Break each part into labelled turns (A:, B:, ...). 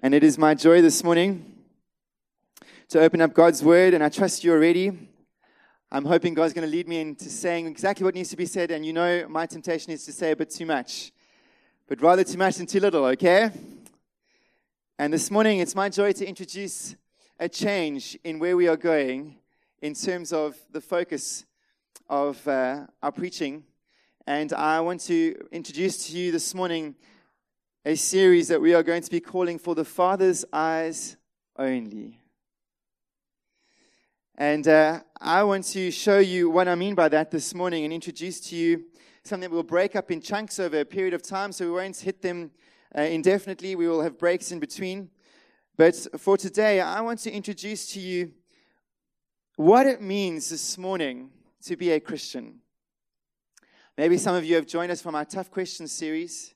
A: And it is my joy this morning to open up God's word, and I trust you're ready. I'm hoping God's going to lead me into saying exactly what needs to be said, and you know my temptation is to say a bit too much, but rather too much than too little, okay? And this morning, it's my joy to introduce a change in where we are going in terms of the focus of uh, our preaching. And I want to introduce to you this morning a series that we are going to be calling For the Father's Eyes Only. And uh, I want to show you what I mean by that this morning and introduce to you something that we'll break up in chunks over a period of time so we won't hit them uh, indefinitely. We will have breaks in between. But for today, I want to introduce to you what it means this morning to be a Christian. Maybe some of you have joined us from our Tough Questions series.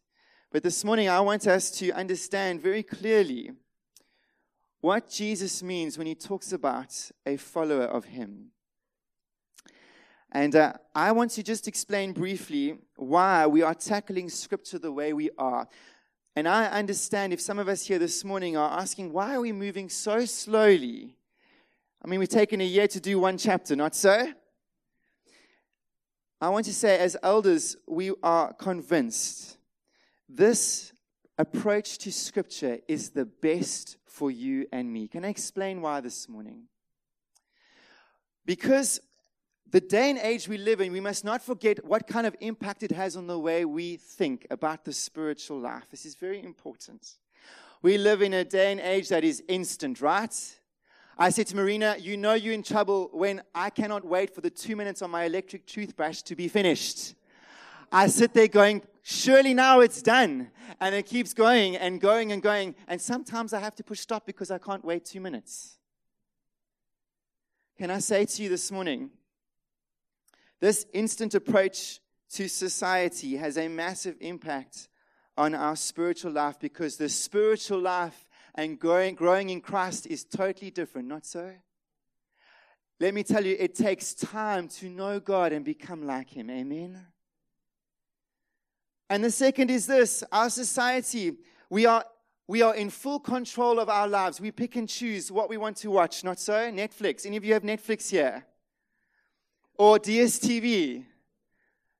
A: But this morning, I want us to understand very clearly what Jesus means when he talks about a follower of him. And uh, I want to just explain briefly why we are tackling scripture the way we are. And I understand if some of us here this morning are asking, why are we moving so slowly? I mean, we've taken a year to do one chapter, not so? I want to say, as elders, we are convinced this approach to Scripture is the best for you and me. Can I explain why this morning? Because the day and age we live in, we must not forget what kind of impact it has on the way we think about the spiritual life. This is very important. We live in a day and age that is instant, right? I said to Marina, You know you're in trouble when I cannot wait for the two minutes on my electric toothbrush to be finished. I sit there going, surely now it's done. And it keeps going and going and going. And sometimes I have to push stop because I can't wait two minutes. Can I say to you this morning, this instant approach to society has a massive impact on our spiritual life because the spiritual life and growing, growing in Christ is totally different, not so? Let me tell you, it takes time to know God and become like Him. Amen? And the second is this our society, we are, we are in full control of our lives. We pick and choose what we want to watch, not so? Netflix. Any of you have Netflix here? Or DSTV?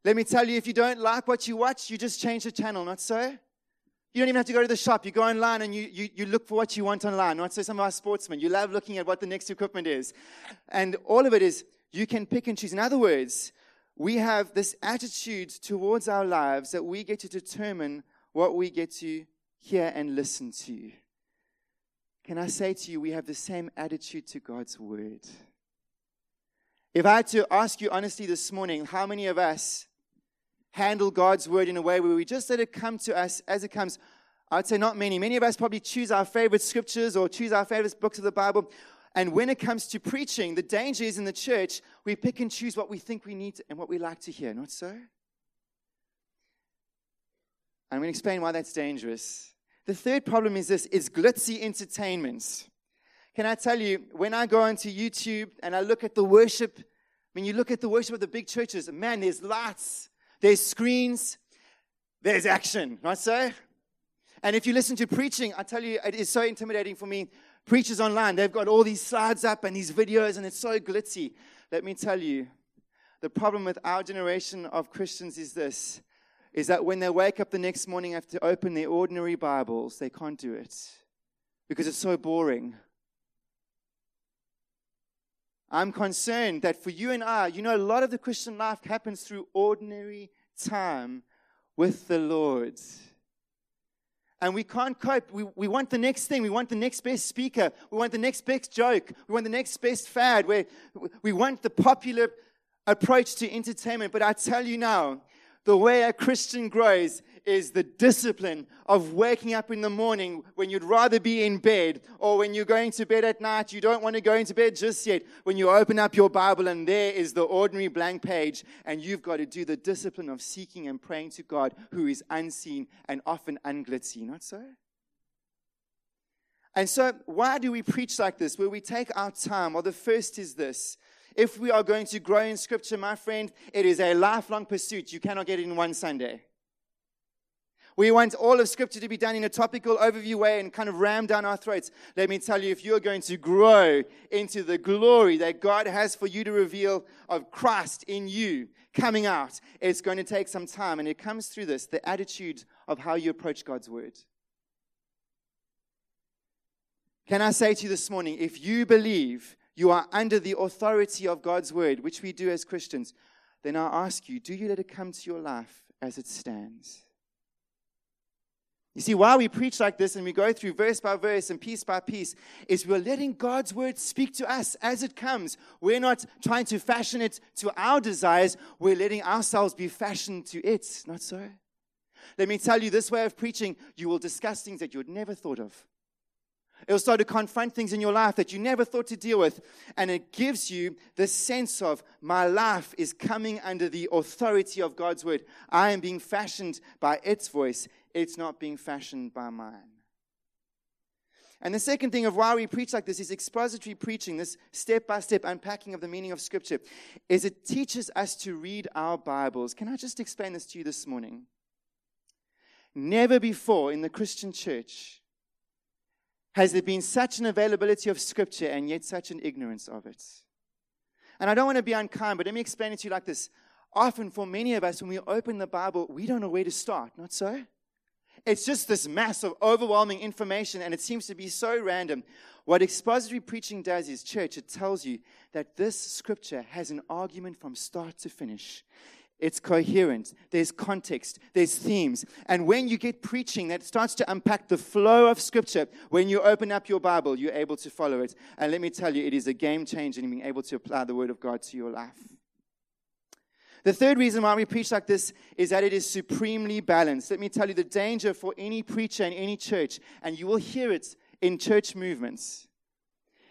A: Let me tell you, if you don't like what you watch, you just change the channel, not so? You don't even have to go to the shop. You go online and you, you, you look for what you want online. Not so some of our sportsmen. You love looking at what the next equipment is. And all of it is you can pick and choose. In other words, we have this attitude towards our lives that we get to determine what we get to hear and listen to. Can I say to you, we have the same attitude to God's word? If I had to ask you honestly this morning, how many of us handle God's word in a way where we just let it come to us as it comes? I'd say not many. Many of us probably choose our favorite scriptures or choose our favorite books of the Bible and when it comes to preaching, the danger is in the church, we pick and choose what we think we need and what we like to hear, not so? I'm going to explain why that's dangerous. The third problem is this is glitzy entertainment. Can I tell you, when I go onto YouTube and I look at the worship, when you look at the worship of the big churches, man, there's lights, there's screens, there's action, not so? And if you listen to preaching, I tell you, it is so intimidating for me preachers online, they've got all these slides up and these videos, and it's so glitzy. Let me tell you, the problem with our generation of Christians is this is that when they wake up the next morning have to open their ordinary Bibles, they can't do it because it's so boring. I'm concerned that for you and I, you know, a lot of the Christian life happens through ordinary time with the Lord and we can't cope. We, we want the next thing. We want the next best speaker. We want the next best joke. We want the next best fad. Where we want the popular approach to entertainment. But I tell you now, the way a Christian grows is the discipline of waking up in the morning when you'd rather be in bed or when you're going to bed at night. You don't want to go into bed just yet. When you open up your Bible and there is the ordinary blank page, and you've got to do the discipline of seeking and praying to God who is unseen and often unglitzy. Not so? And so, why do we preach like this? Where we take our time? Well, the first is this if we are going to grow in Scripture, my friend, it is a lifelong pursuit. You cannot get it in one Sunday. We want all of Scripture to be done in a topical overview way and kind of ram down our throats. Let me tell you, if you're going to grow into the glory that God has for you to reveal of Christ in you coming out, it's going to take some time. And it comes through this the attitude of how you approach God's Word. Can I say to you this morning, if you believe you are under the authority of God's Word, which we do as Christians, then I ask you, do you let it come to your life as it stands? You see, why we preach like this and we go through verse by verse and piece by piece is we're letting God's word speak to us as it comes. We're not trying to fashion it to our desires, we're letting ourselves be fashioned to it. Not so? Let me tell you, this way of preaching, you will discuss things that you had never thought of. It will start to confront things in your life that you never thought to deal with. And it gives you the sense of my life is coming under the authority of God's word. I am being fashioned by its voice, it's not being fashioned by mine. And the second thing of why we preach like this is expository preaching, this step by step unpacking of the meaning of Scripture, is it teaches us to read our Bibles. Can I just explain this to you this morning? Never before in the Christian church has there been such an availability of Scripture and yet such an ignorance of it. And I don't want to be unkind, but let me explain it to you like this. Often, for many of us, when we open the Bible, we don't know where to start, not so? It's just this mass of overwhelming information, and it seems to be so random. What expository preaching does is, church, it tells you that this scripture has an argument from start to finish. It's coherent. There's context. There's themes. And when you get preaching that starts to unpack the flow of Scripture, when you open up your Bible, you're able to follow it. And let me tell you, it is a game changer in being able to apply the Word of God to your life. The third reason why we preach like this is that it is supremely balanced. Let me tell you the danger for any preacher in any church, and you will hear it in church movements,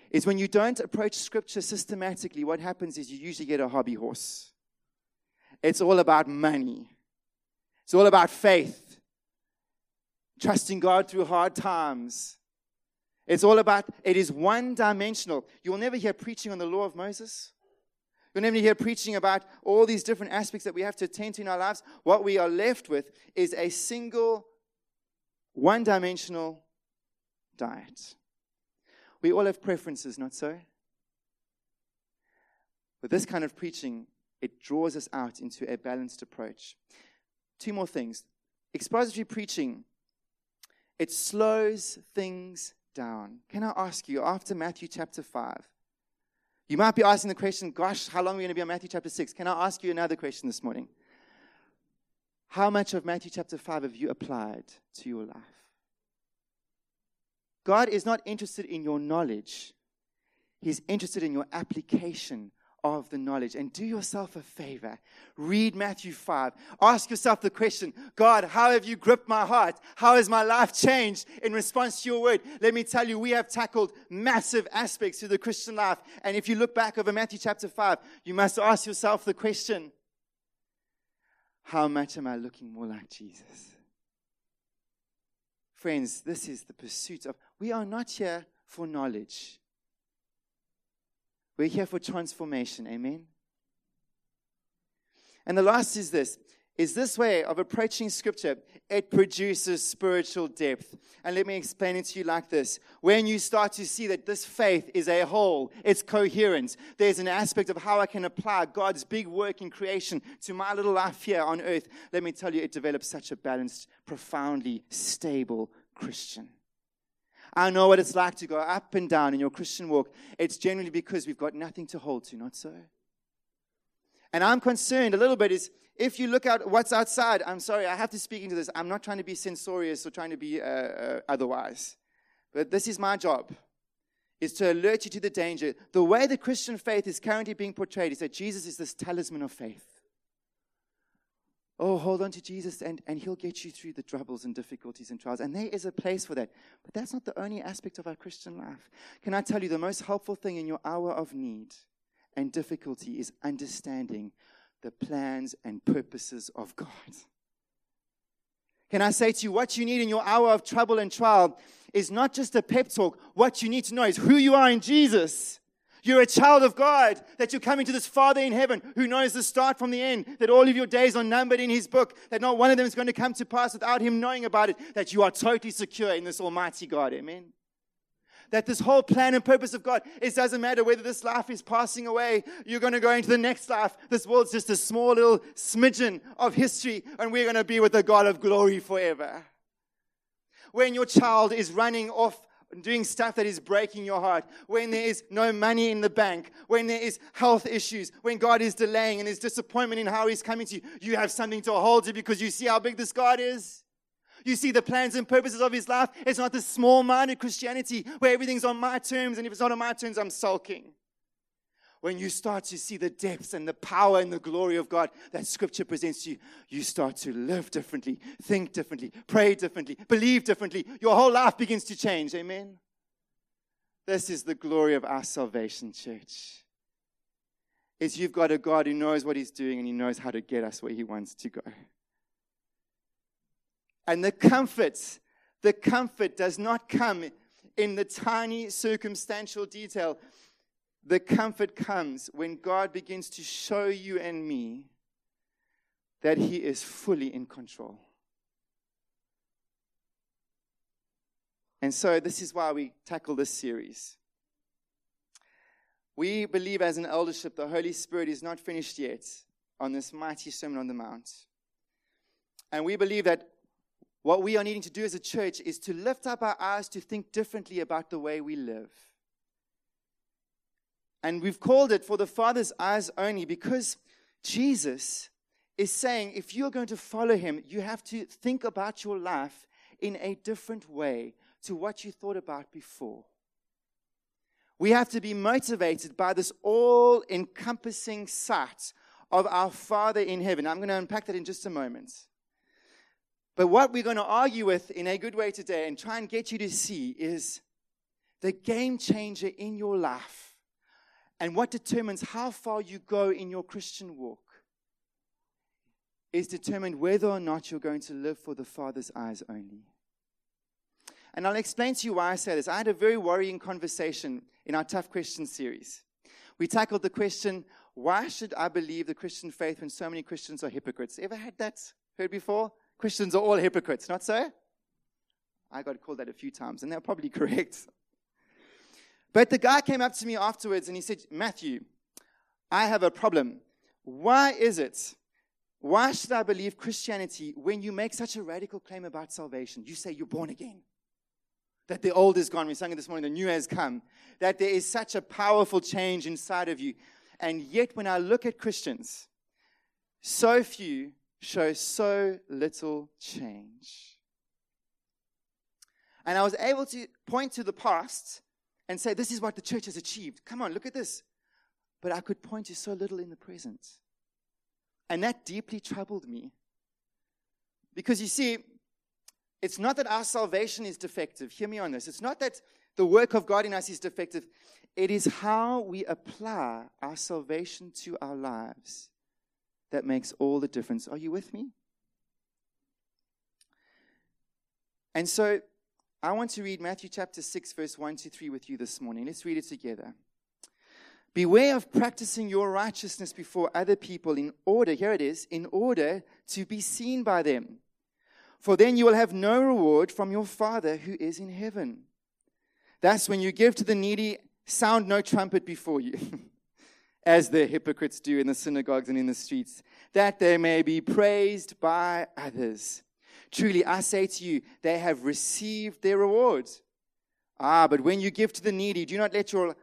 A: is when you don't approach Scripture systematically, what happens is you usually get a hobby horse. It's all about money, it's all about faith, trusting God through hard times. It's all about, it is one dimensional. You will never hear preaching on the law of Moses. You'll never hear preaching about all these different aspects that we have to attend to in our lives. What we are left with is a single, one dimensional diet. We all have preferences, not so? With this kind of preaching, it draws us out into a balanced approach. Two more things. Expository preaching, it slows things down. Can I ask you, after Matthew chapter 5, you might be asking the question, gosh, how long are we going to be on Matthew chapter 6? Can I ask you another question this morning? How much of Matthew chapter 5 have you applied to your life? God is not interested in your knowledge, He's interested in your application of the knowledge. And do yourself a favor. Read Matthew 5. Ask yourself the question God, how have you gripped my heart? How has my life changed in response to your word? Let me tell you, we have tackled massive aspects to the Christian life. And if you look back over Matthew chapter 5, you must ask yourself the question How much am I looking more like Jesus? Friends, this is the pursuit of, we are not here for knowledge. We're here for transformation. Amen. And the last is this is this way of approaching scripture it produces spiritual depth and let me explain it to you like this when you start to see that this faith is a whole it's coherent there's an aspect of how i can apply god's big work in creation to my little life here on earth let me tell you it develops such a balanced profoundly stable christian I know what it's like to go up and down in your Christian walk. It's generally because we've got nothing to hold to, not so? And I'm concerned a little bit is if you look at what's outside, I'm sorry, I have to speak into this. I'm not trying to be censorious or trying to be uh, uh, otherwise. But this is my job, is to alert you to the danger. The way the Christian faith is currently being portrayed is that Jesus is this talisman of faith. Oh, hold on to Jesus and, and he'll get you through the troubles and difficulties and trials. And there is a place for that. But that's not the only aspect of our Christian life. Can I tell you the most helpful thing in your hour of need and difficulty is understanding the plans and purposes of God. Can I say to you, what you need in your hour of trouble and trial is not just a pep talk. What you need to know is who you are in Jesus. You're a child of God, that you're coming to this Father in heaven who knows the start from the end, that all of your days are numbered in His book, that not one of them is going to come to pass without Him knowing about it, that you are totally secure in this Almighty God. Amen. That this whole plan and purpose of God, it doesn't matter whether this life is passing away, you're going to go into the next life. This world's just a small little smidgen of history, and we're going to be with the God of glory forever. When your child is running off doing stuff that is breaking your heart, when there is no money in the bank, when there is health issues, when God is delaying and there's disappointment in how He's coming to you, you have something to hold to because you see how big this God is. You see the plans and purposes of His life. It's not this small minded Christianity where everything's on my terms, and if it's not on my terms, I'm sulking when you start to see the depths and the power and the glory of God that Scripture presents to you, you start to live differently, think differently, pray differently, believe differently. Your whole life begins to change. Amen. This is the glory of our salvation, church. Is you've got a God who knows what He's doing and He knows how to get us where He wants to go. And the comfort, the comfort does not come in the tiny circumstantial detail the comfort comes when God begins to show you and me that He is fully in control. And so, this is why we tackle this series. We believe as an eldership, the Holy Spirit is not finished yet on this mighty Sermon on the Mount. And we believe that what we are needing to do as a church is to lift up our eyes to think differently about the way we live. And we've called it for the Father's eyes only because Jesus is saying if you're going to follow him, you have to think about your life in a different way to what you thought about before. We have to be motivated by this all encompassing sight of our Father in heaven. I'm going to unpack that in just a moment. But what we're going to argue with in a good way today and try and get you to see is the game changer in your life and what determines how far you go in your Christian walk is determined whether or not you're going to live for the Father's eyes only. And I'll explain to you why I say this. I had a very worrying conversation in our Tough Questions series. We tackled the question, why should I believe the Christian faith when so many Christians are hypocrites? Ever had that heard before? Christians are all hypocrites, not so? I got called that a few times, and they're probably correct. But the guy came up to me afterwards and he said, Matthew, I have a problem. Why is it? Why should I believe Christianity when you make such a radical claim about salvation? You say you're born again. That the old is gone. We sang it this morning, the new has come. That there is such a powerful change inside of you. And yet, when I look at Christians, so few show so little change. And I was able to point to the past and say, This is what the church has achieved. Come on, look at this. But I could point to so little in the present. And that deeply troubled me. Because you see, it's not that our salvation is defective. Hear me on this. It's not that the work of God in us is defective. It is how we apply our salvation to our lives that makes all the difference. Are you with me? And so I want to read Matthew chapter 6, verse 1 to 3 with you this morning. Let's read it together. Beware of practicing your righteousness before other people in order, here it is, in order to be seen by them. For then you will have no reward from your Father who is in heaven. Thus, when you give to the needy, sound no trumpet before you, as the hypocrites do in the synagogues and in the streets, that they may be praised by others. Truly, I say to you, they have received their rewards. Ah, but when you give to the needy, do not let your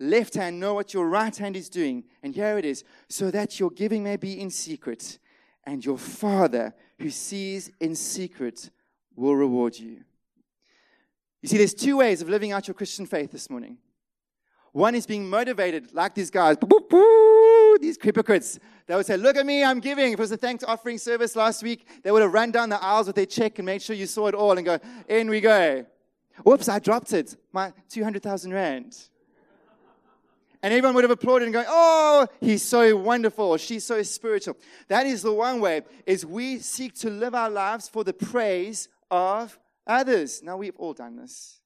A: left hand know what your right hand is doing. And here it is, so that your giving may be in secret, and your Father who sees in secret will reward you. You see, there's two ways of living out your Christian faith this morning. One is being motivated, like these guys, these hypocrites. They would say, Look at me, I'm giving. If it was a thanks offering service last week, they would have run down the aisles with their check and made sure you saw it all and go, In we go. Whoops, I dropped it. My 200,000 Rand. And everyone would have applauded and going, Oh, he's so wonderful. She's so spiritual. That is the one way, is we seek to live our lives for the praise of others. Now, we've all done this.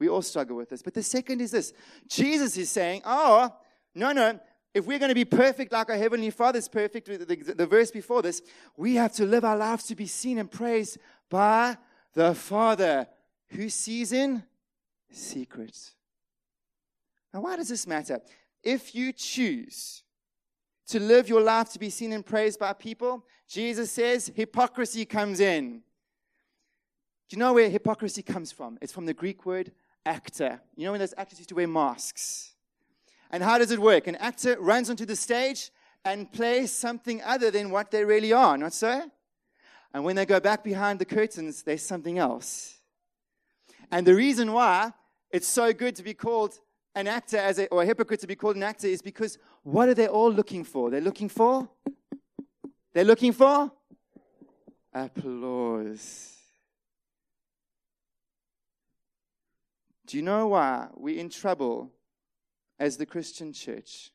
A: We all struggle with this. But the second is this Jesus is saying, Oh, no, no. If we're going to be perfect like our Heavenly Father is perfect, the, the, the verse before this, we have to live our lives to be seen and praised by the Father who sees in secret. Now, why does this matter? If you choose to live your life to be seen and praised by people, Jesus says hypocrisy comes in. Do you know where hypocrisy comes from? It's from the Greek word actor. You know when those actors used to wear masks? And how does it work? An actor runs onto the stage and plays something other than what they really are, not so? And when they go back behind the curtains, there's something else. And the reason why it's so good to be called an actor as a, or a hypocrite to be called an actor is because what are they all looking for? They're looking for? They're looking for applause. Do you know why we're in trouble as the Christian church?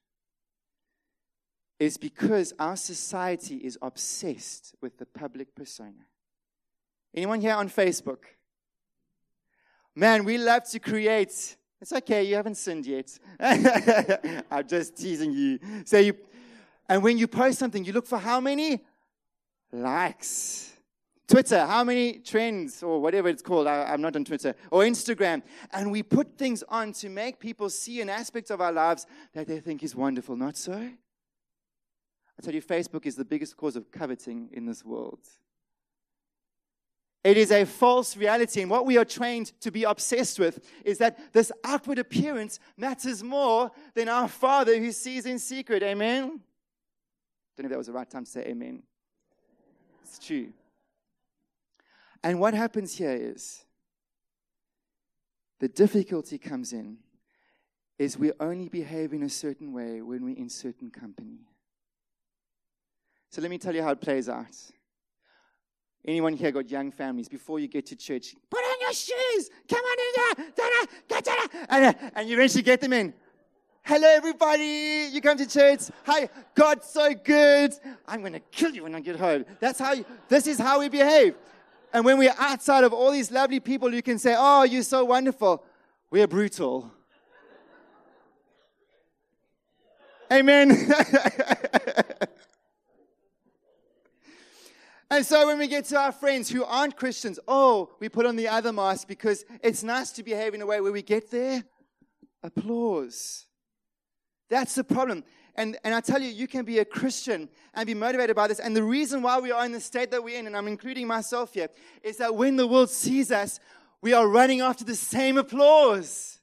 A: Is because our society is obsessed with the public persona. Anyone here on Facebook? Man, we love to create it's okay, you haven't sinned yet. I'm just teasing you. So you, and when you post something, you look for how many likes. Twitter, how many trends or whatever it's called? I, am not on Twitter or Instagram. And we put things on to make people see an aspect of our lives that they think is wonderful. Not so? I tell you, Facebook is the biggest cause of coveting in this world. It is a false reality. And what we are trained to be obsessed with is that this outward appearance matters more than our Father who sees in secret. Amen? Don't know if that was the right time to say amen. It's true. And what happens here is the difficulty comes in is we only behave in a certain way when we're in certain company. So let me tell you how it plays out. Anyone here got young families? Before you get to church, put on your shoes. Come on in here. Uh, and you eventually get them in. Hello, everybody. You come to church. Hi, God's so good. I'm going to kill you when I get home. That's how, you, this is how we behave. And when we're outside of all these lovely people, you can say, Oh, you're so wonderful. We're brutal. Amen. And so when we get to our friends who aren't Christians, oh, we put on the other mask because it's nice to behave in a way where we get there applause. That's the problem. And, and I tell you, you can be a Christian and be motivated by this. And the reason why we are in the state that we're in, and I'm including myself here, is that when the world sees us, we are running after the same applause.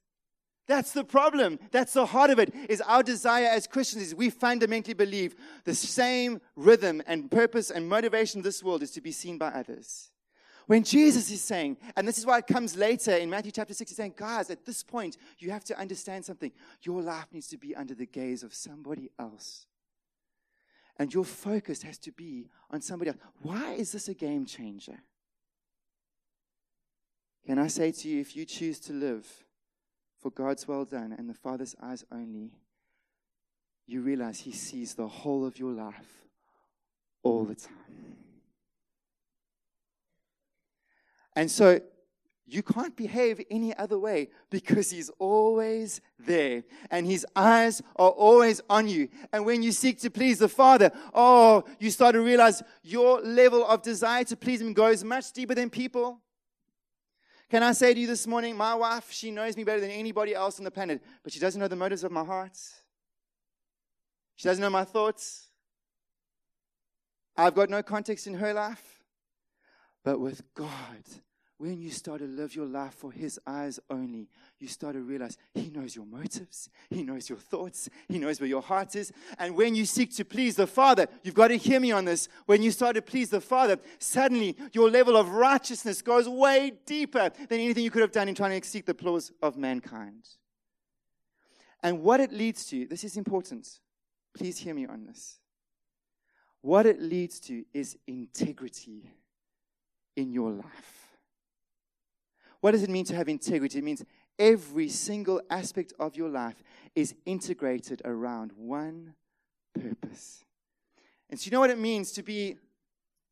A: That's the problem. That's the heart of it. Is our desire as Christians is we fundamentally believe the same rhythm and purpose and motivation of this world is to be seen by others. When Jesus is saying, and this is why it comes later in Matthew chapter 6, he's saying, guys, at this point, you have to understand something. Your life needs to be under the gaze of somebody else. And your focus has to be on somebody else. Why is this a game changer? Can I say to you, if you choose to live for God's well done and the Father's eyes only, you realize He sees the whole of your life all the time. And so you can't behave any other way because He's always there and His eyes are always on you. And when you seek to please the Father, oh, you start to realize your level of desire to please Him goes much deeper than people. Can I say to you this morning, my wife, she knows me better than anybody else on the planet, but she doesn't know the motives of my heart. She doesn't know my thoughts. I've got no context in her life. But with God, when you start to live your life for His eyes only, you start to realize He knows your motives, He knows your thoughts, He knows where your heart is. And when you seek to please the Father, you've got to hear me on this. When you start to please the Father, suddenly your level of righteousness goes way deeper than anything you could have done in trying to seek the applause of mankind. And what it leads to, this is important. Please hear me on this. What it leads to is integrity in your life. What does it mean to have integrity? It means every single aspect of your life is integrated around one purpose. And so, you know what it means to be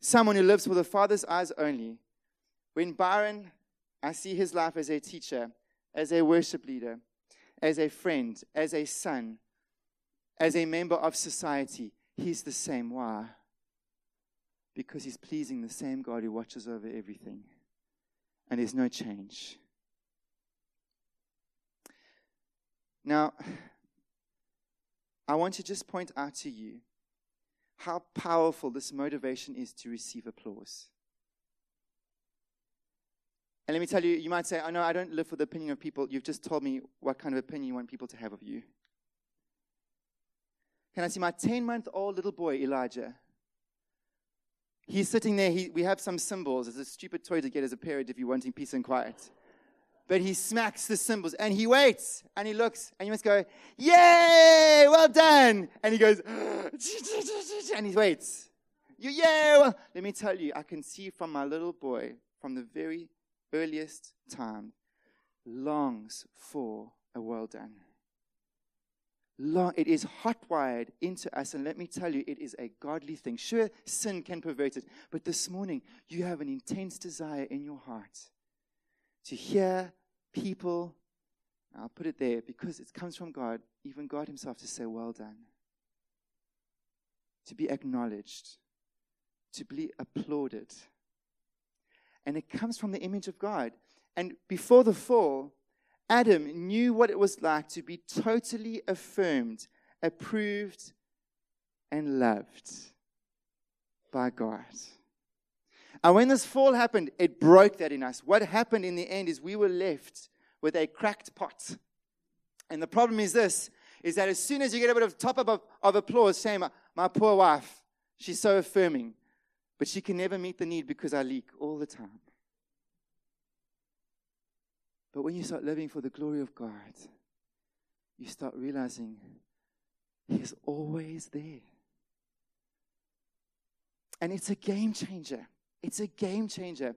A: someone who lives with the Father's eyes only? When Byron, I see his life as a teacher, as a worship leader, as a friend, as a son, as a member of society, he's the same. Why? Because he's pleasing the same God who watches over everything. And there's no change. Now, I want to just point out to you how powerful this motivation is to receive applause. And let me tell you, you might say, oh no, I don't live for the opinion of people. You've just told me what kind of opinion you want people to have of you. Can I see my 10 month old little boy, Elijah? He's sitting there. He, we have some cymbals. It's a stupid toy to get as a parent if you're wanting peace and quiet. But he smacks the cymbals and he waits and he looks and you must go, Yay, well done. And he goes, and he waits. You, yeah, well. Let me tell you, I can see from my little boy, from the very earliest time, longs for a well done. It is hotwired into us, and let me tell you, it is a godly thing. Sure, sin can pervert it, but this morning you have an intense desire in your heart to hear people, I'll put it there because it comes from God, even God Himself, to say, Well done. To be acknowledged, to be applauded. And it comes from the image of God. And before the fall, Adam knew what it was like to be totally affirmed, approved, and loved by God. And when this fall happened, it broke that in us. What happened in the end is we were left with a cracked pot. And the problem is this is that as soon as you get a bit of top up of, of applause, saying, my, my poor wife, she's so affirming, but she can never meet the need because I leak all the time. But when you start living for the glory of God, you start realizing He's always there. And it's a game changer. It's a game changer.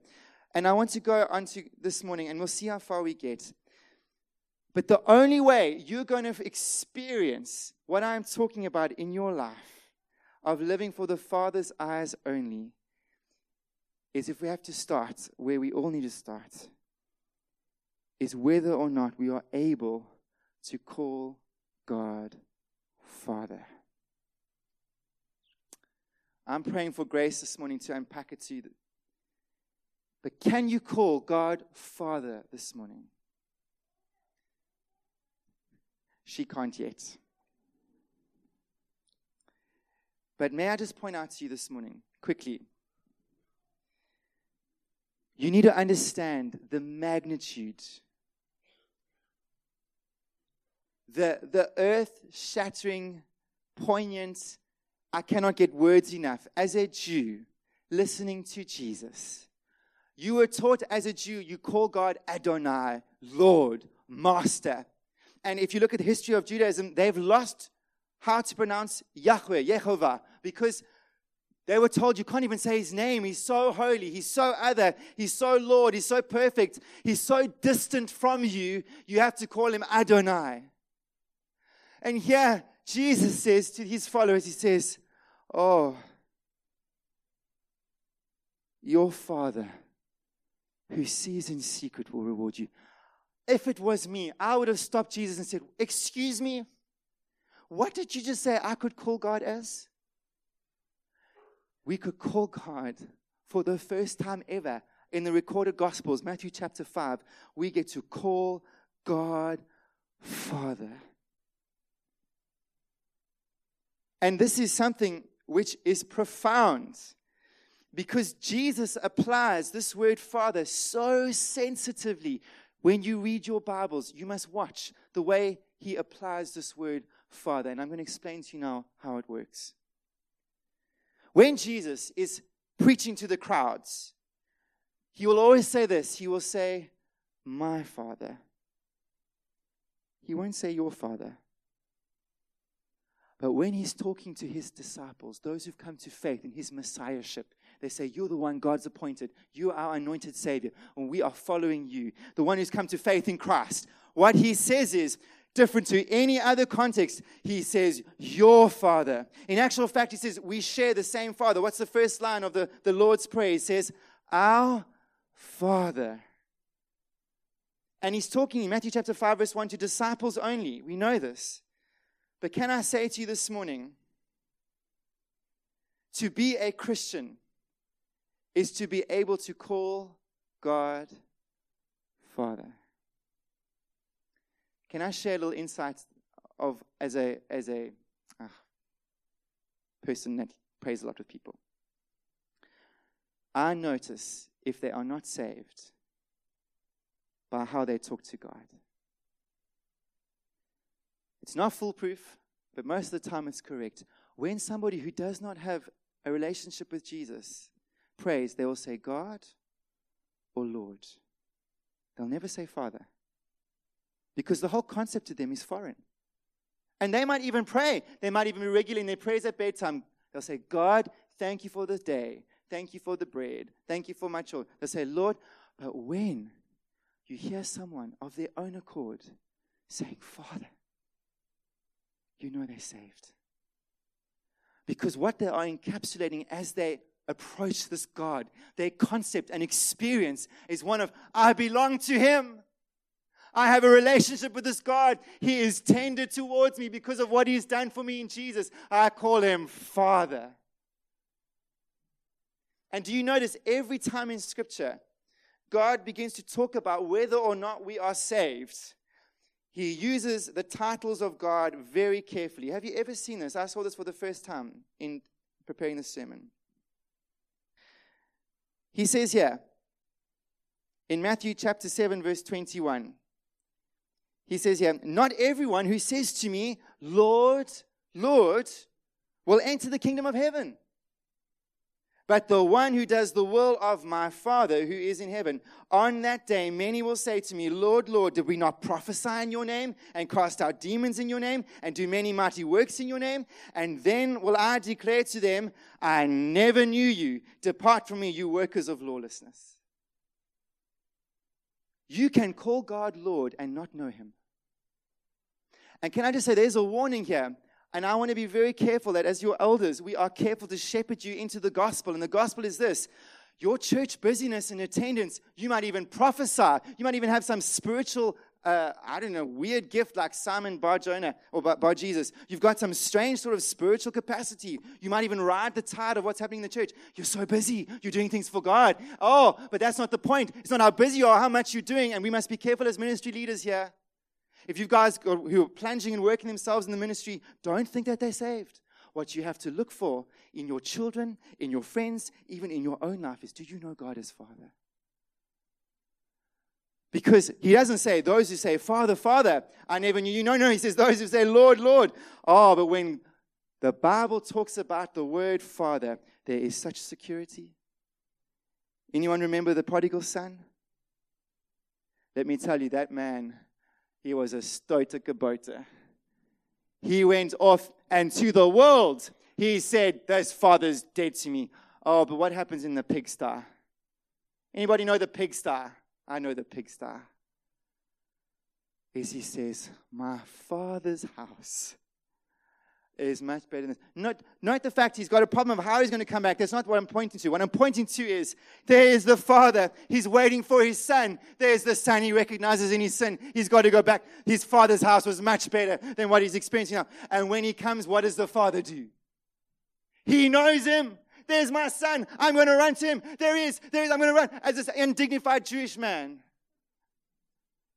A: And I want to go on to this morning, and we'll see how far we get. But the only way you're going to experience what I'm talking about in your life of living for the Father's eyes only is if we have to start where we all need to start, is whether or not we are able to call God Father. I'm praying for grace this morning to unpack it to you. But can you call God Father this morning? She can't yet. But may I just point out to you this morning, quickly, you need to understand the magnitude, the, the earth shattering, poignant I cannot get words enough. As a Jew, listening to Jesus, you were taught as a Jew, you call God Adonai, Lord, Master. And if you look at the history of Judaism, they've lost how to pronounce Yahweh, Yehovah, because they were told you can't even say his name. He's so holy. He's so other. He's so Lord. He's so perfect. He's so distant from you. You have to call him Adonai. And here, Jesus says to his followers, He says, Oh, your Father who sees in secret will reward you. If it was me, I would have stopped Jesus and said, Excuse me, what did you just say I could call God as? We could call God for the first time ever in the recorded Gospels, Matthew chapter 5. We get to call God Father. And this is something which is profound because Jesus applies this word Father so sensitively. When you read your Bibles, you must watch the way he applies this word Father. And I'm going to explain to you now how it works. When Jesus is preaching to the crowds, he will always say this He will say, My Father. He won't say, Your Father. But when he's talking to his disciples, those who've come to faith in his messiahship, they say, You're the one God's appointed. You are our anointed Savior, and we are following you, the one who's come to faith in Christ. What he says is, different to any other context. He says, Your Father. In actual fact, he says, We share the same Father. What's the first line of the, the Lord's Prayer? He says, Our Father. And he's talking in Matthew chapter 5, verse 1 to disciples only. We know this. But can I say to you this morning, to be a Christian is to be able to call God Father. Can I share a little insight of as a as a uh, person that prays a lot with people? I notice if they are not saved by how they talk to God. It's not foolproof, but most of the time it's correct. When somebody who does not have a relationship with Jesus prays, they will say God or Lord. They'll never say Father. Because the whole concept to them is foreign. And they might even pray. They might even be regular in their prayers at bedtime. They'll say, God, thank you for this day. Thank you for the bread. Thank you for my children. They'll say, Lord, but when you hear someone of their own accord saying, Father, you know they're saved. Because what they are encapsulating as they approach this God, their concept and experience is one of, I belong to Him. I have a relationship with this God. He is tender towards me because of what He's done for me in Jesus. I call Him Father. And do you notice every time in Scripture, God begins to talk about whether or not we are saved? He uses the titles of God very carefully. Have you ever seen this? I saw this for the first time in preparing the sermon. He says here in Matthew chapter 7, verse 21, he says here, Not everyone who says to me, Lord, Lord, will enter the kingdom of heaven but the one who does the will of my Father who is in heaven. On that day, many will say to me, Lord, Lord, did we not prophesy in your name and cast out demons in your name and do many mighty works in your name? And then will I declare to them, I never knew you. Depart from me, you workers of lawlessness. You can call God Lord and not know him. And can I just say, there's a warning here and I want to be very careful that as your elders, we are careful to shepherd you into the gospel. And the gospel is this your church busyness and attendance, you might even prophesy. You might even have some spiritual, uh, I don't know, weird gift like Simon Bar Jonah or Bar, Jesus. You've got some strange sort of spiritual capacity. You might even ride the tide of what's happening in the church. You're so busy. You're doing things for God. Oh, but that's not the point. It's not how busy you are, how much you're doing. And we must be careful as ministry leaders here if you guys who are plunging and working themselves in the ministry, don't think that they're saved. What you have to look for in your children, in your friends, even in your own life is do you know God as Father? Because he doesn't say those who say, Father, Father, I never knew you. No, no, he says those who say, Lord, Lord. Oh, but when the Bible talks about the word Father, there is such security. Anyone remember the prodigal son? Let me tell you, that man he was a stoter He went off and to the world he said, This father's dead to me. Oh, but what happens in the pigsty? Anybody know the pigsty? I know the pigsty. Is he says, My father's house is much better than Note, note the fact he's got a problem of how he's going to come back. That's not what I'm pointing to. What I'm pointing to is there is the father. He's waiting for his son. There's the son he recognizes in his sin. He's got to go back. His father's house was much better than what he's experiencing now. And when he comes, what does the father do? He knows him. There's my son. I'm going to run to him. There he is. There he is. I'm going to run as this undignified Jewish man.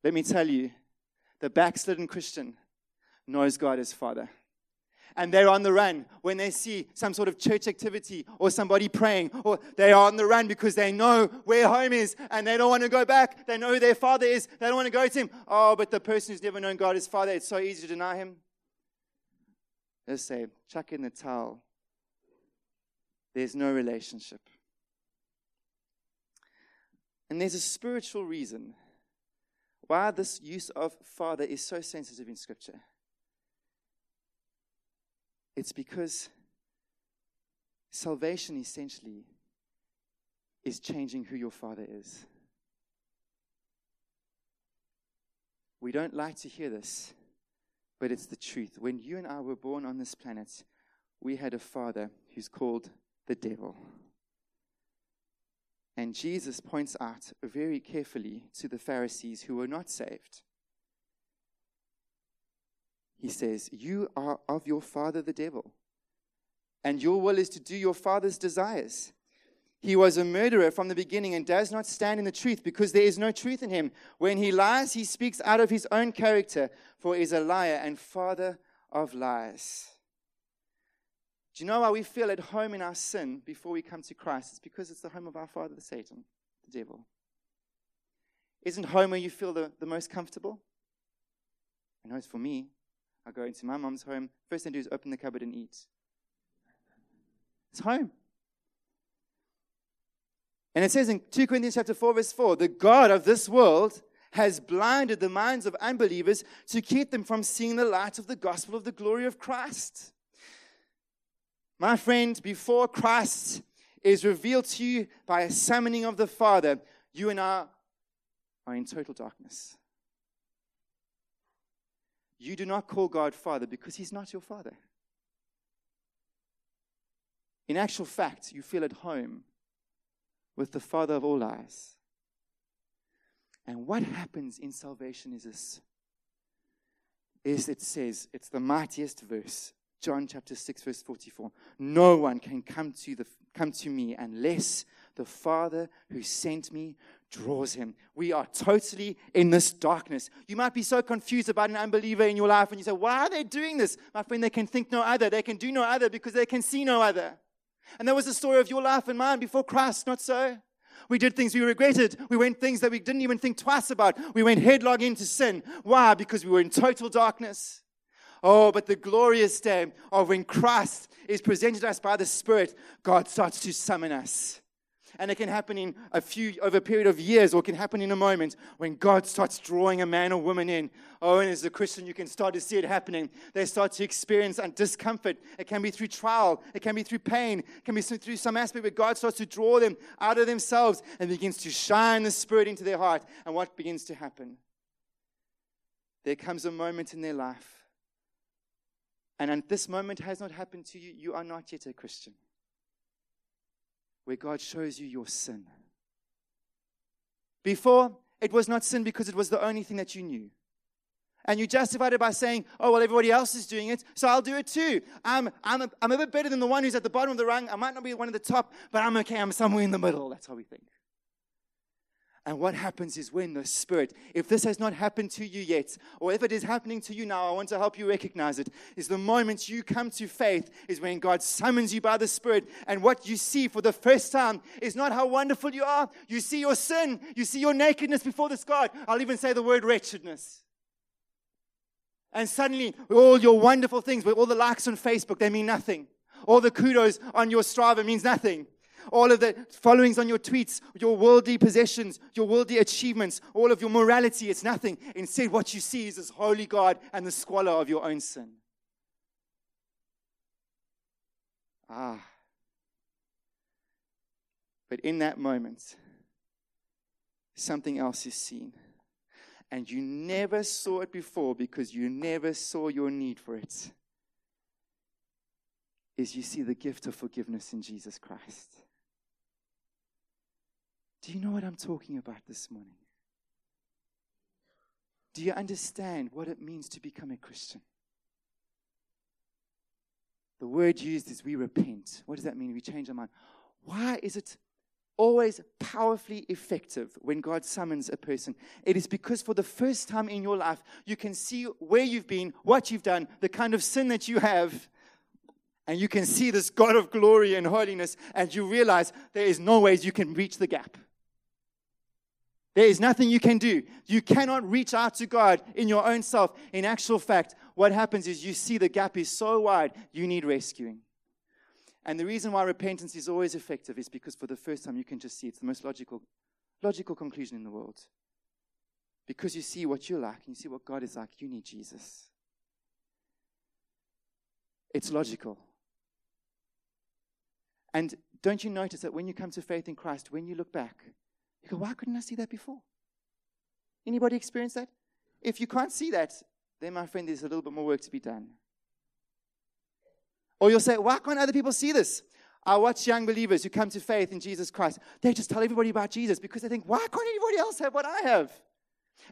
A: Let me tell you, the backslidden Christian knows God as Father and they're on the run when they see some sort of church activity or somebody praying, or they are on the run because they know where home is and they don't want to go back. They know who their father is. They don't want to go to him. Oh, but the person who's never known God as Father, it's so easy to deny him. Let's say, chuck in the towel. There's no relationship. And there's a spiritual reason why this use of Father is so sensitive in Scripture. It's because salvation essentially is changing who your father is. We don't like to hear this, but it's the truth. When you and I were born on this planet, we had a father who's called the devil. And Jesus points out very carefully to the Pharisees who were not saved. He says, You are of your father the devil, and your will is to do your father's desires. He was a murderer from the beginning and does not stand in the truth because there is no truth in him. When he lies, he speaks out of his own character, for he is a liar and father of lies. Do you know why we feel at home in our sin before we come to Christ? It's because it's the home of our father, the Satan, the devil. Isn't home where you feel the, the most comfortable? I know it's for me. I go into my mom's home. First thing I do is open the cupboard and eat. It's home. And it says in 2 Corinthians chapter 4, verse 4, the God of this world has blinded the minds of unbelievers to keep them from seeing the light of the gospel of the glory of Christ. My friend, before Christ is revealed to you by a summoning of the Father, you and I are in total darkness. You do not call God Father because He's not your Father. In actual fact, you feel at home with the Father of all lies. And what happens in salvation is this is it says, it's the mightiest verse. John chapter 6, verse 44. No one can come to, the, come to me unless the Father who sent me draws him. We are totally in this darkness. You might be so confused about an unbeliever in your life, and you say, Why are they doing this? My friend, they can think no other. They can do no other because they can see no other. And that was the story of your life and mine before Christ, not so? We did things we regretted. We went things that we didn't even think twice about. We went headlong into sin. Why? Because we were in total darkness. Oh, but the glorious day of when Christ is presented to us by the Spirit, God starts to summon us. And it can happen in a few, over a period of years, or it can happen in a moment when God starts drawing a man or woman in. Oh, and as a Christian, you can start to see it happening. They start to experience discomfort. It can be through trial, it can be through pain, it can be through some aspect where God starts to draw them out of themselves and begins to shine the Spirit into their heart. And what begins to happen? There comes a moment in their life and at this moment has not happened to you, you are not yet a Christian. Where God shows you your sin. Before, it was not sin because it was the only thing that you knew. And you justified it by saying, oh, well, everybody else is doing it, so I'll do it too. I'm, I'm, a, I'm a bit better than the one who's at the bottom of the rung. I might not be one at the top, but I'm okay. I'm somewhere in the middle. That's how we think. And what happens is when the Spirit, if this has not happened to you yet, or if it is happening to you now, I want to help you recognize it, is the moment you come to faith is when God summons you by the Spirit. And what you see for the first time is not how wonderful you are. You see your sin, you see your nakedness before this God. I'll even say the word wretchedness. And suddenly, all your wonderful things, with all the likes on Facebook, they mean nothing. All the kudos on your Strava means nothing all of the followings on your tweets, your worldly possessions, your worldly achievements, all of your morality, it's nothing. Instead, what you see is this holy God and the squalor of your own sin. Ah. But in that moment, something else is seen. And you never saw it before because you never saw your need for it. Is you see the gift of forgiveness in Jesus Christ. Do you know what I'm talking about this morning? Do you understand what it means to become a Christian? The word used is we repent. What does that mean? We change our mind. Why is it always powerfully effective when God summons a person? It is because for the first time in your life, you can see where you've been, what you've done, the kind of sin that you have, and you can see this God of glory and holiness, and you realize there is no ways you can reach the gap. There is nothing you can do. You cannot reach out to God in your own self. In actual fact, what happens is you see the gap is so wide, you need rescuing. And the reason why repentance is always effective is because for the first time you can just see it's the most logical, logical conclusion in the world. Because you see what you're like and you see what God is like, you need Jesus. It's logical. And don't you notice that when you come to faith in Christ, when you look back, you go, why couldn't I see that before? Anybody experience that? If you can't see that, then my friend, there's a little bit more work to be done. Or you'll say, why can't other people see this? I watch young believers who come to faith in Jesus Christ. They just tell everybody about Jesus because they think, why can't anybody else have what I have?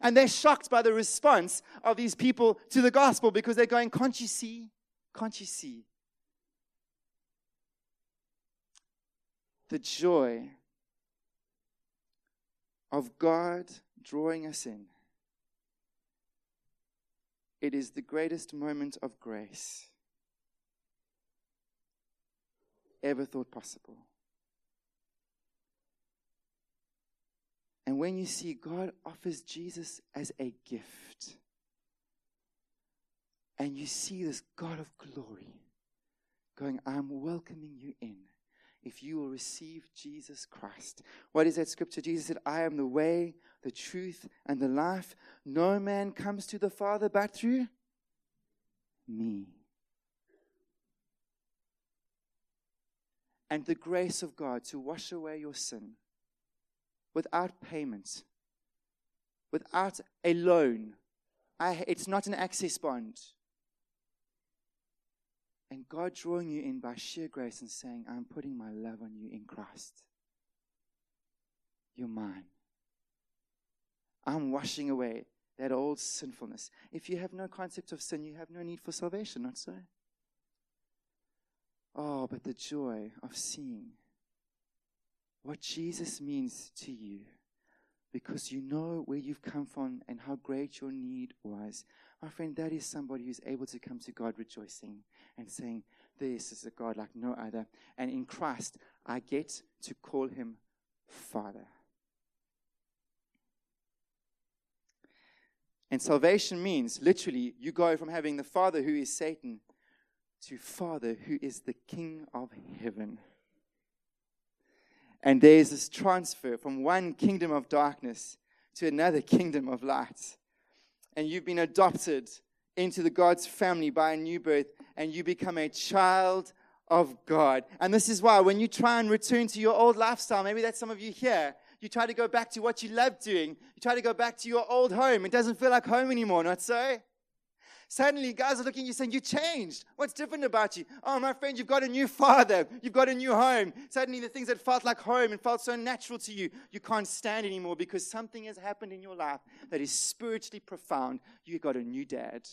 A: And they're shocked by the response of these people to the gospel because they're going, Can't you see? Can't you see? The joy of God drawing us in. It is the greatest moment of grace ever thought possible. And when you see God offers Jesus as a gift, and you see this God of glory going, I'm welcoming you in if you will receive Jesus Christ. What is that scripture? Jesus said, I am the way, the truth, and the life. No man comes to the Father but through me. And the grace of God to wash away your sin without payment, without a loan. I, it's not an access bond. And God drawing you in by sheer grace and saying, I'm putting my love on you in Christ. You're mine. I'm washing away that old sinfulness. If you have no concept of sin, you have no need for salvation, not so? Oh, but the joy of seeing what Jesus means to you because you know where you've come from and how great your need was. My friend, that is somebody who's able to come to God rejoicing and saying, This is a God like no other. And in Christ, I get to call him Father. And salvation means literally you go from having the Father who is Satan to Father who is the King of heaven. And there's this transfer from one kingdom of darkness to another kingdom of light. And you've been adopted into the God's family by a new birth, and you become a child of God. And this is why when you try and return to your old lifestyle, maybe that's some of you here, you try to go back to what you loved doing, you try to go back to your old home. It doesn't feel like home anymore, not so? Suddenly, guys are looking at you saying, You changed. What's different about you? Oh, my friend, you've got a new father. You've got a new home. Suddenly, the things that felt like home and felt so natural to you, you can't stand anymore because something has happened in your life that is spiritually profound. You've got a new dad.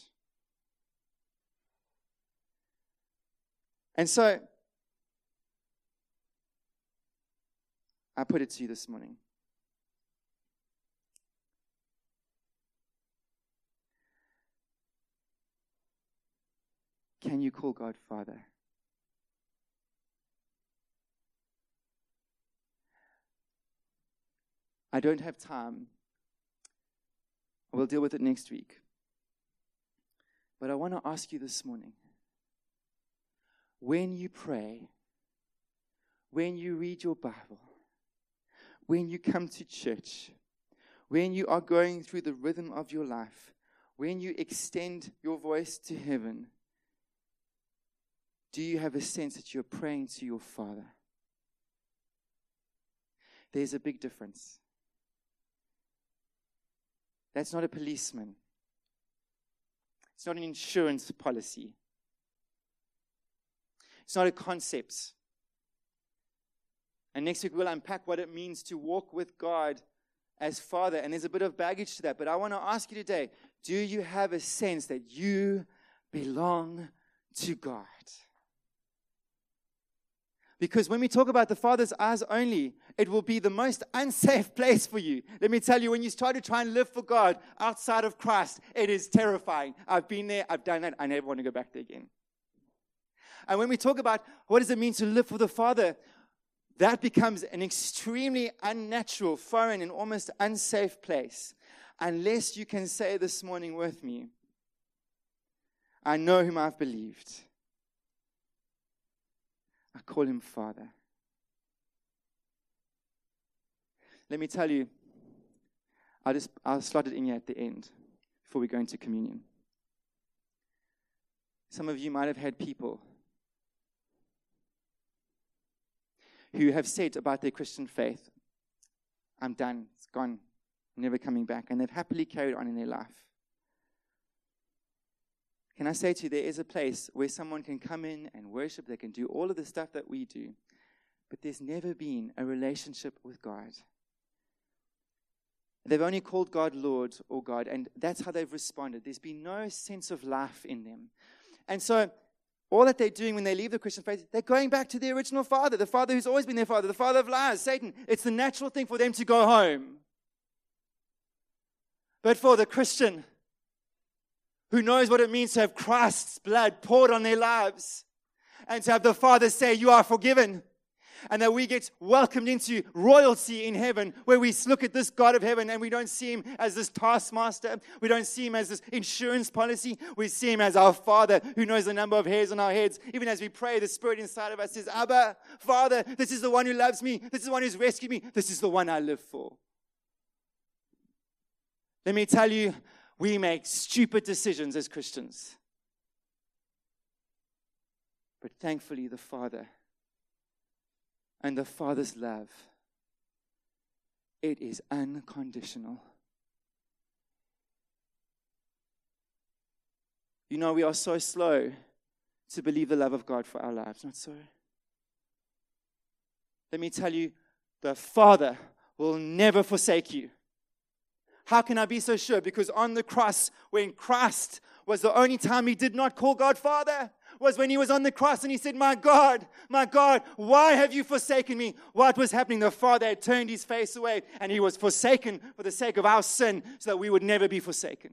A: And so, I put it to you this morning. Can you call God Father? I don't have time. We'll deal with it next week. But I want to ask you this morning when you pray, when you read your Bible, when you come to church, when you are going through the rhythm of your life, when you extend your voice to heaven, do you have a sense that you're praying to your Father? There's a big difference. That's not a policeman. It's not an insurance policy. It's not a concept. And next week we'll unpack what it means to walk with God as Father. And there's a bit of baggage to that. But I want to ask you today do you have a sense that you belong to God? Because when we talk about the Father's eyes only, it will be the most unsafe place for you. Let me tell you, when you start to try and live for God outside of Christ, it is terrifying. I've been there, I've done that, I never want to go back there again. And when we talk about what does it mean to live for the Father, that becomes an extremely unnatural, foreign, and almost unsafe place. Unless you can say this morning with me, I know whom I've believed. I call him Father. Let me tell you, I'll just I'll slot it in here at the end before we go into communion. Some of you might have had people who have said about their Christian faith, I'm done, it's gone, never coming back, and they've happily carried on in their life. Can I say to you, there is a place where someone can come in and worship, they can do all of the stuff that we do, but there's never been a relationship with God. They've only called God Lord or God, and that's how they've responded. There's been no sense of life in them. And so, all that they're doing when they leave the Christian faith, they're going back to the original father, the father who's always been their father, the father of lies, Satan. It's the natural thing for them to go home. But for the Christian who knows what it means to have Christ's blood poured on their lives and to have the Father say, You are forgiven, and that we get welcomed into royalty in heaven, where we look at this God of heaven and we don't see him as this taskmaster. We don't see him as this insurance policy. We see him as our Father who knows the number of hairs on our heads. Even as we pray, the Spirit inside of us says, Abba, Father, this is the one who loves me. This is the one who's rescued me. This is the one I live for. Let me tell you, we make stupid decisions as Christians. But thankfully, the Father and the Father's love. It is unconditional. You know, we are so slow to believe the love of God for our lives, not so? Let me tell you, the Father will never forsake you. How can I be so sure? Because on the cross, when Christ was the only time he did not call God Father, was when he was on the cross and he said, My God, my God, why have you forsaken me? What was happening? The Father had turned his face away and he was forsaken for the sake of our sin so that we would never be forsaken.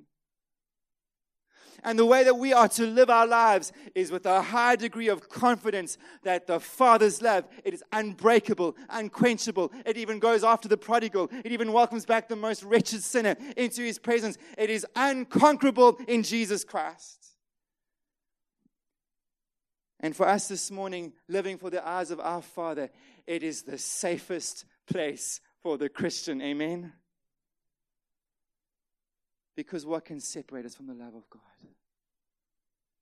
A: And the way that we are to live our lives is with a high degree of confidence that the Father's love, it is unbreakable, unquenchable. It even goes after the prodigal. It even welcomes back the most wretched sinner into his presence. It is unconquerable in Jesus Christ. And for us this morning, living for the eyes of our Father, it is the safest place for the Christian. Amen? Because what can separate us from the love of God?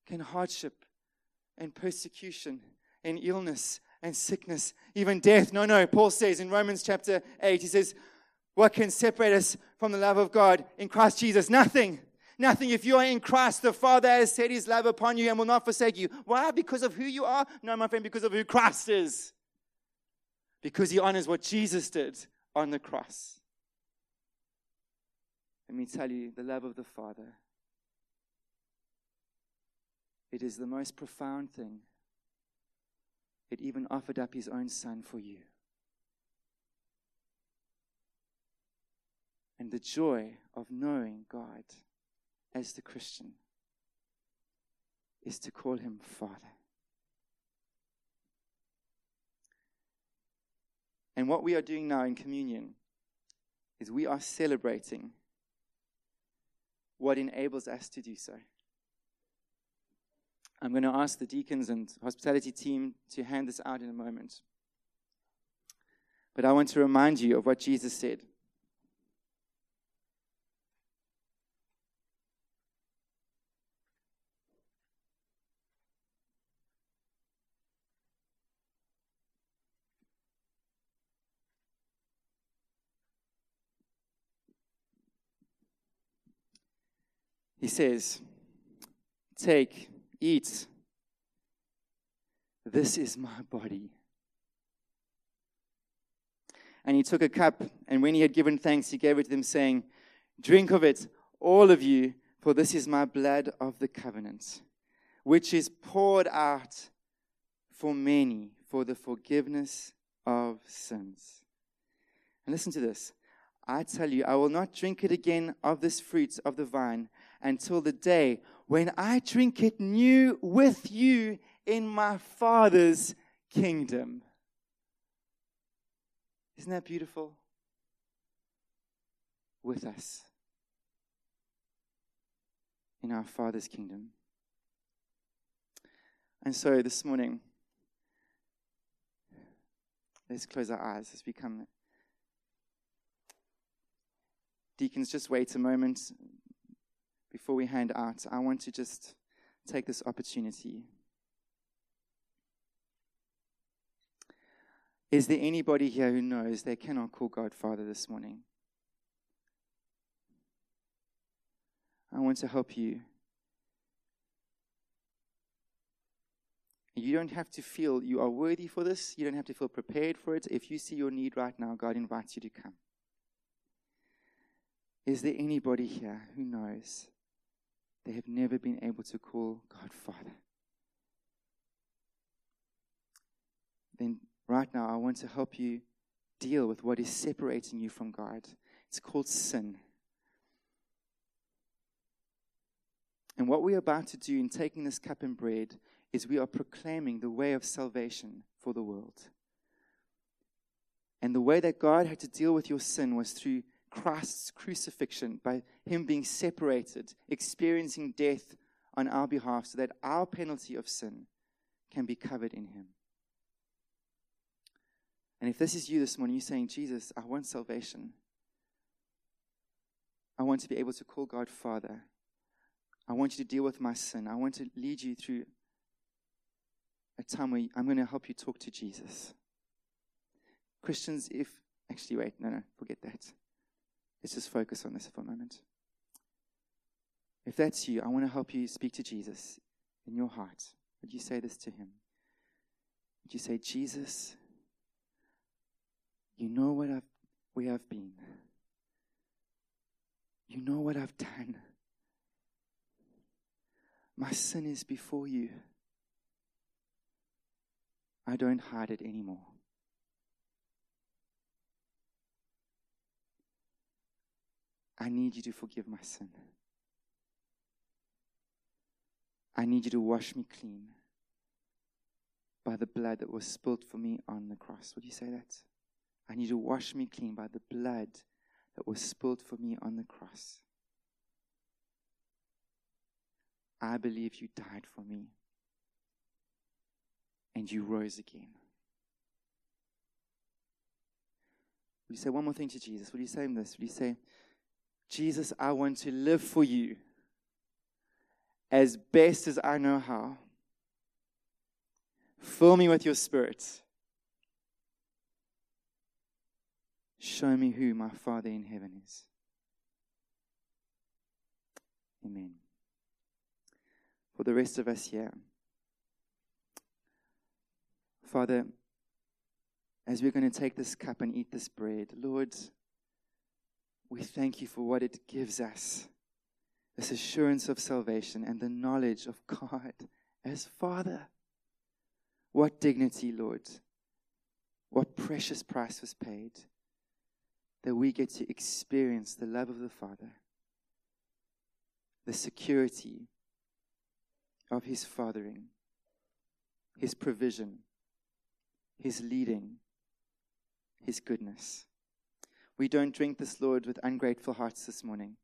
A: Can hardship and persecution and illness and sickness, even death? No, no. Paul says in Romans chapter 8, he says, What can separate us from the love of God in Christ Jesus? Nothing. Nothing. If you are in Christ, the Father has set his love upon you and will not forsake you. Why? Because of who you are? No, my friend, because of who Christ is. Because he honors what Jesus did on the cross. Let me tell you the love of the Father. It is the most profound thing. It even offered up his own son for you. And the joy of knowing God as the Christian is to call him Father. And what we are doing now in communion is we are celebrating what enables us to do so. I'm going to ask the deacons and hospitality team to hand this out in a moment. But I want to remind you of what Jesus said. He says, Take, eat. This is my body. And he took a cup, and when he had given thanks, he gave it to them, saying, Drink of it, all of you, for this is my blood of the covenant, which is poured out for many for the forgiveness of sins. And listen to this. I tell you, I will not drink it again of this fruit of the vine until the day when I drink it new with you in my Father's kingdom. Isn't that beautiful? With us in our Father's kingdom. And so this morning, let's close our eyes as we come. Deacons, just wait a moment before we hand out, I want to just take this opportunity. Is there anybody here who knows they cannot call God Father this morning? I want to help you You don't have to feel you are worthy for this. You don't have to feel prepared for it. If you see your need right now, God invites you to come. Is there anybody here who knows they have never been able to call God Father? Then, right now, I want to help you deal with what is separating you from God. It's called sin. And what we're about to do in taking this cup and bread is we are proclaiming the way of salvation for the world. And the way that God had to deal with your sin was through Christ's crucifixion, by Him being separated, experiencing death on our behalf, so that our penalty of sin can be covered in Him. And if this is you this morning, you're saying, Jesus, I want salvation. I want to be able to call God Father. I want you to deal with my sin. I want to lead you through a time where I'm going to help you talk to Jesus. Christians, if actually, wait, no, no, forget that. Let's just focus on this for a moment. If that's you, I want to help you speak to Jesus in your heart. Would you say this to him? Would you say, Jesus, you know what I've, we have been. You know what I've done. My sin is before you. I don't hide it anymore. I need you to forgive my sin. I need you to wash me clean by the blood that was spilled for me on the cross. Would you say that? I need you to wash me clean by the blood that was spilled for me on the cross. I believe you died for me and you rose again. Will you say one more thing to Jesus? Will you say him this? Will you say, Jesus, I want to live for you as best as I know how. Fill me with your spirit. Show me who my Father in heaven is. Amen. For the rest of us here, Father, as we're going to take this cup and eat this bread, Lord, we thank you for what it gives us this assurance of salvation and the knowledge of God as Father. What dignity, Lord. What precious price was paid that we get to experience the love of the Father, the security of His fathering, His provision, His leading, His goodness. We don't drink this, Lord, with ungrateful hearts this morning.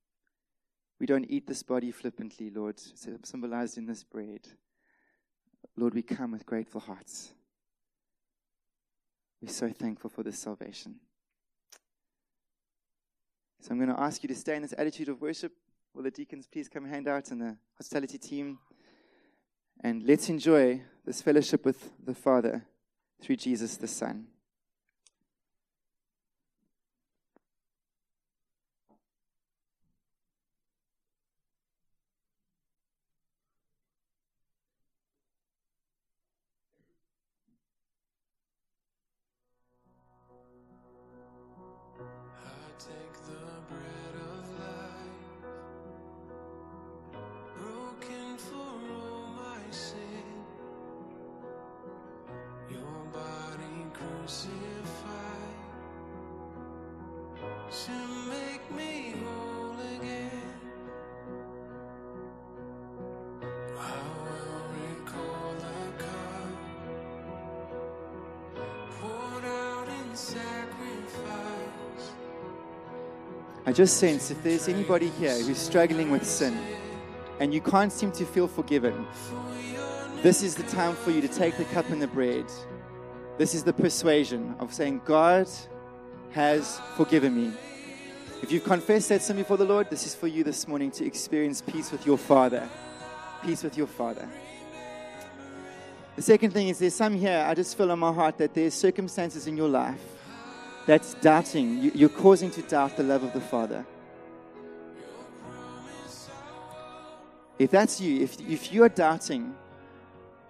A: We don't eat this body flippantly, Lord, symbolized in this bread. Lord, we come with grateful hearts. We're so thankful for this salvation. So I'm going to ask you to stay in this attitude of worship. Will the deacons please come hand out and the hospitality team? And let's enjoy this fellowship with the Father through Jesus the Son. I just sense if there's anybody here who's struggling with sin and you can't seem to feel forgiven, this is the time for you to take the cup and the bread. This is the persuasion of saying, God has forgiven me. If you've confessed that sin before the Lord, this is for you this morning to experience peace with your Father. Peace with your Father. The second thing is there's some here, I just feel in my heart that there's circumstances in your life that's doubting. You're causing to doubt the love of the Father. If that's you, if, if you are doubting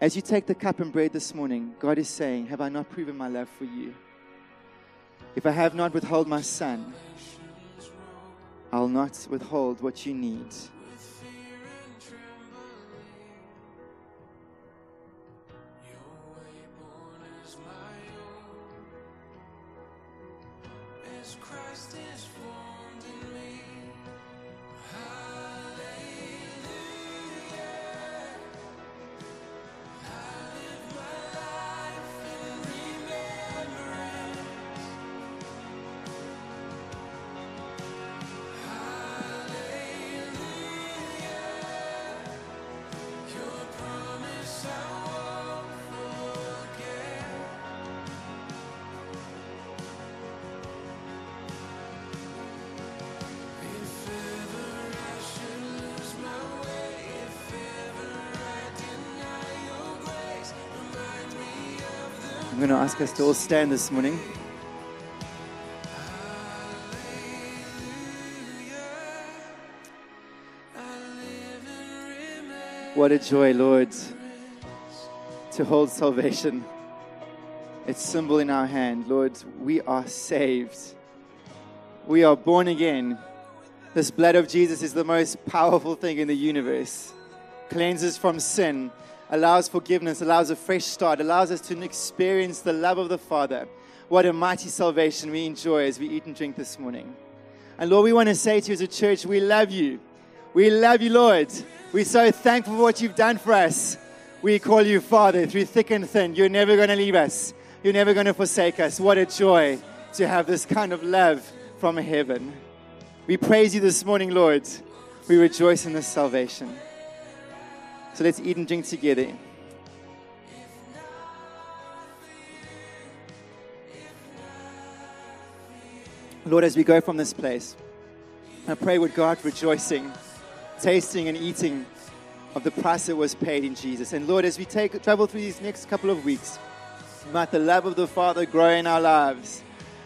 A: As you take the cup and bread this morning, God is saying, Have I not proven my love for you? If I have not withheld my son, I'll not withhold what you need. I'm going to ask us to all stand this morning. What a joy, Lord, to hold salvation. It's symbol in our hand. Lord, we are saved. We are born again. This blood of Jesus is the most powerful thing in the universe. Cleanses from sin, allows forgiveness, allows a fresh start, allows us to experience the love of the Father. What a mighty salvation we enjoy as we eat and drink this morning. And Lord, we want to say to you as a church, we love you. We love you, Lord. We're so thankful for what you've done for us. We call you Father through thick and thin. You're never going to leave us, you're never going to forsake us. What a joy to have this kind of love from heaven. We praise you this morning, Lord. We rejoice in this salvation. So let's eat and drink together. Lord, as we go from this place, I pray with God rejoicing, tasting and eating of the price that was paid in Jesus. And Lord, as we take travel through these next couple of weeks, might the love of the Father grow in our lives,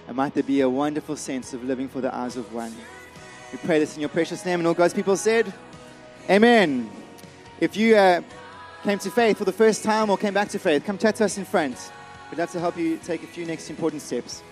A: and might there be a wonderful sense of living for the eyes of one. We pray this in your precious name, and all God's people said, Amen. If you uh, came to faith for the first time or came back to faith, come chat to us in front. We'd love to help you take a few next important steps.